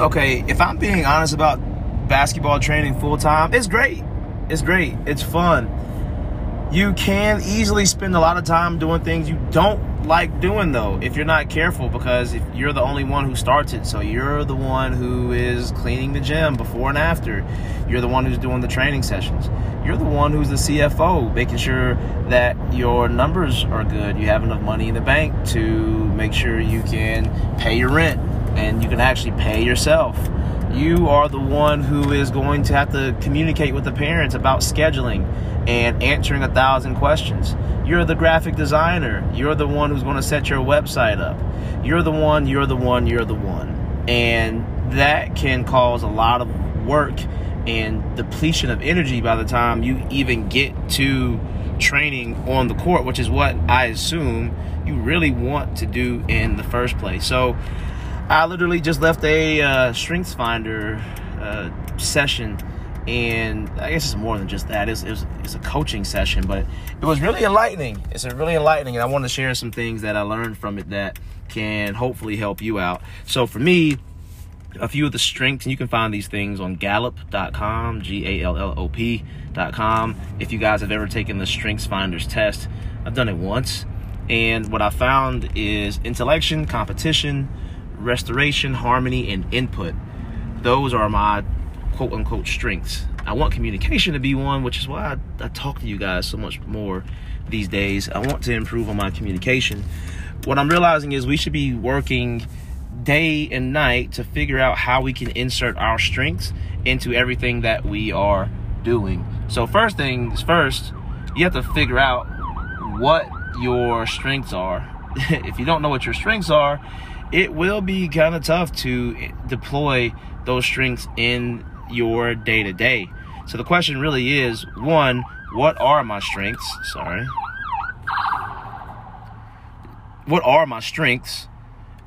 okay, if I'm being honest about basketball training full time, it's great. It's great. It's fun. You can easily spend a lot of time doing things you don't like doing though if you're not careful because if you're the only one who starts it so you're the one who is cleaning the gym before and after you're the one who's doing the training sessions you're the one who's the CFO making sure that your numbers are good you have enough money in the bank to make sure you can pay your rent and you can actually pay yourself you are the one who is going to have to communicate with the parents about scheduling and answering a thousand questions. You're the graphic designer. You're the one who's going to set your website up. You're the one, you're the one, you're the one. And that can cause a lot of work and depletion of energy by the time you even get to training on the court, which is what I assume you really want to do in the first place. So I literally just left a uh, Strengths Finder uh, session and I guess it's more than just that. It's, it's, it's, a coaching session, but it was really enlightening. It's a really enlightening, and I want to share some things that I learned from it that can hopefully help you out. So for me, a few of the strengths, and you can find these things on Gallup.com, G-A-L-L-O-P.com. If you guys have ever taken the Strengths Finders test, I've done it once, and what I found is intellection, competition, restoration, harmony, and input. Those are my quote unquote strengths. I want communication to be one, which is why I, I talk to you guys so much more these days. I want to improve on my communication. What I'm realizing is we should be working day and night to figure out how we can insert our strengths into everything that we are doing. So, first things first, you have to figure out what your strengths are. if you don't know what your strengths are, it will be kind of tough to deploy those strengths in your day to day. So the question really is one, what are my strengths? Sorry. What are my strengths?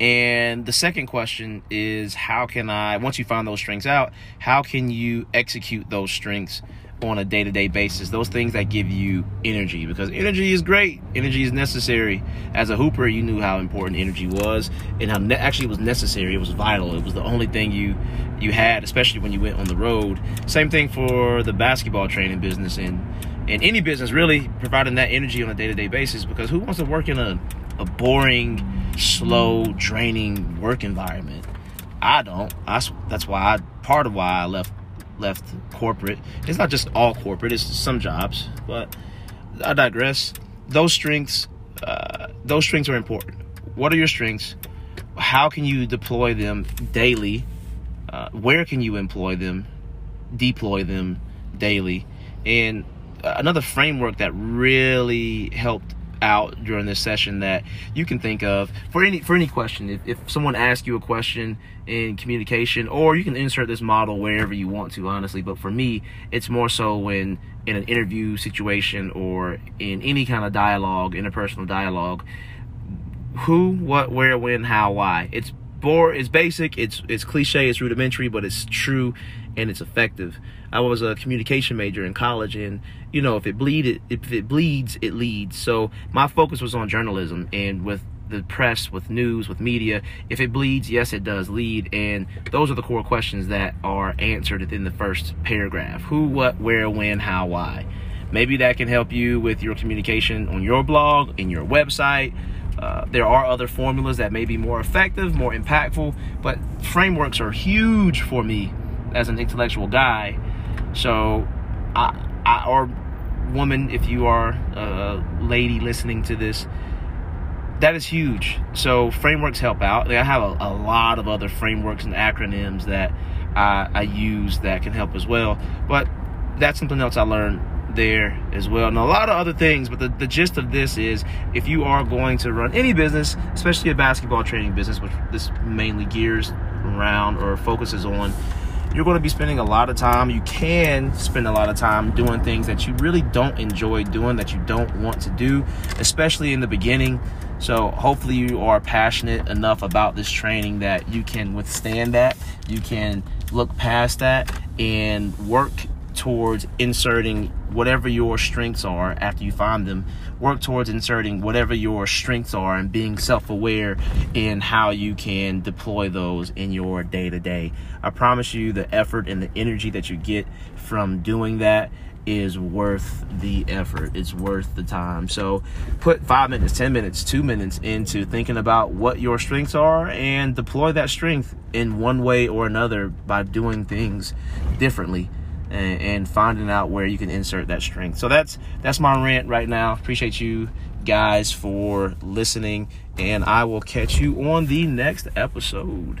And the second question is how can I, once you find those strengths out, how can you execute those strengths on a day-to-day basis those things that give you energy because energy is great. Energy is necessary. As a hooper you knew how important energy was and how ne- actually it was necessary. It was vital. It was the only thing you you had especially when you went on the road. Same thing for the basketball training business and in any business really providing that energy on a day-to-day basis because who wants to work in a, a boring slow draining work environment? I don't. I, that's why I, part of why i left left corporate. It's not just all corporate, it's some jobs, but I digress. Those strengths, uh, those strengths are important. What are your strengths? How can you deploy them daily? Uh, where can you employ them, deploy them daily? And another framework that really helped out during this session that you can think of for any for any question. If, if someone asks you a question in communication, or you can insert this model wherever you want to, honestly. But for me, it's more so when in an interview situation or in any kind of dialogue, interpersonal dialogue. Who, what, where, when, how, why. It's bore it's basic, it's it's cliche, it's rudimentary, but it's true and it's effective. I was a communication major in college, and you know, if it bleed, it, if it bleeds, it leads. So my focus was on journalism, and with the press, with news, with media, if it bleeds, yes, it does lead, and those are the core questions that are answered within the first paragraph: who, what, where, when, how, why. Maybe that can help you with your communication on your blog, in your website. Uh, there are other formulas that may be more effective, more impactful, but frameworks are huge for me as an intellectual guy. So, I, I or woman, if you are a lady listening to this, that is huge. So frameworks help out. I have a, a lot of other frameworks and acronyms that I, I use that can help as well. But that's something else I learned there as well and a lot of other things but the, the gist of this is if you are going to run any business especially a basketball training business which this mainly gears around or focuses on you're going to be spending a lot of time. You can spend a lot of time doing things that you really don't enjoy doing, that you don't want to do, especially in the beginning. So, hopefully, you are passionate enough about this training that you can withstand that. You can look past that and work towards inserting whatever your strengths are after you find them. Work towards inserting whatever your strengths are and being self aware in how you can deploy those in your day to day. I promise you, the effort and the energy that you get from doing that is worth the effort. It's worth the time. So put five minutes, 10 minutes, two minutes into thinking about what your strengths are and deploy that strength in one way or another by doing things differently and, and finding out where you can insert that strength. So that's that's my rant right now. Appreciate you guys for listening and I will catch you on the next episode.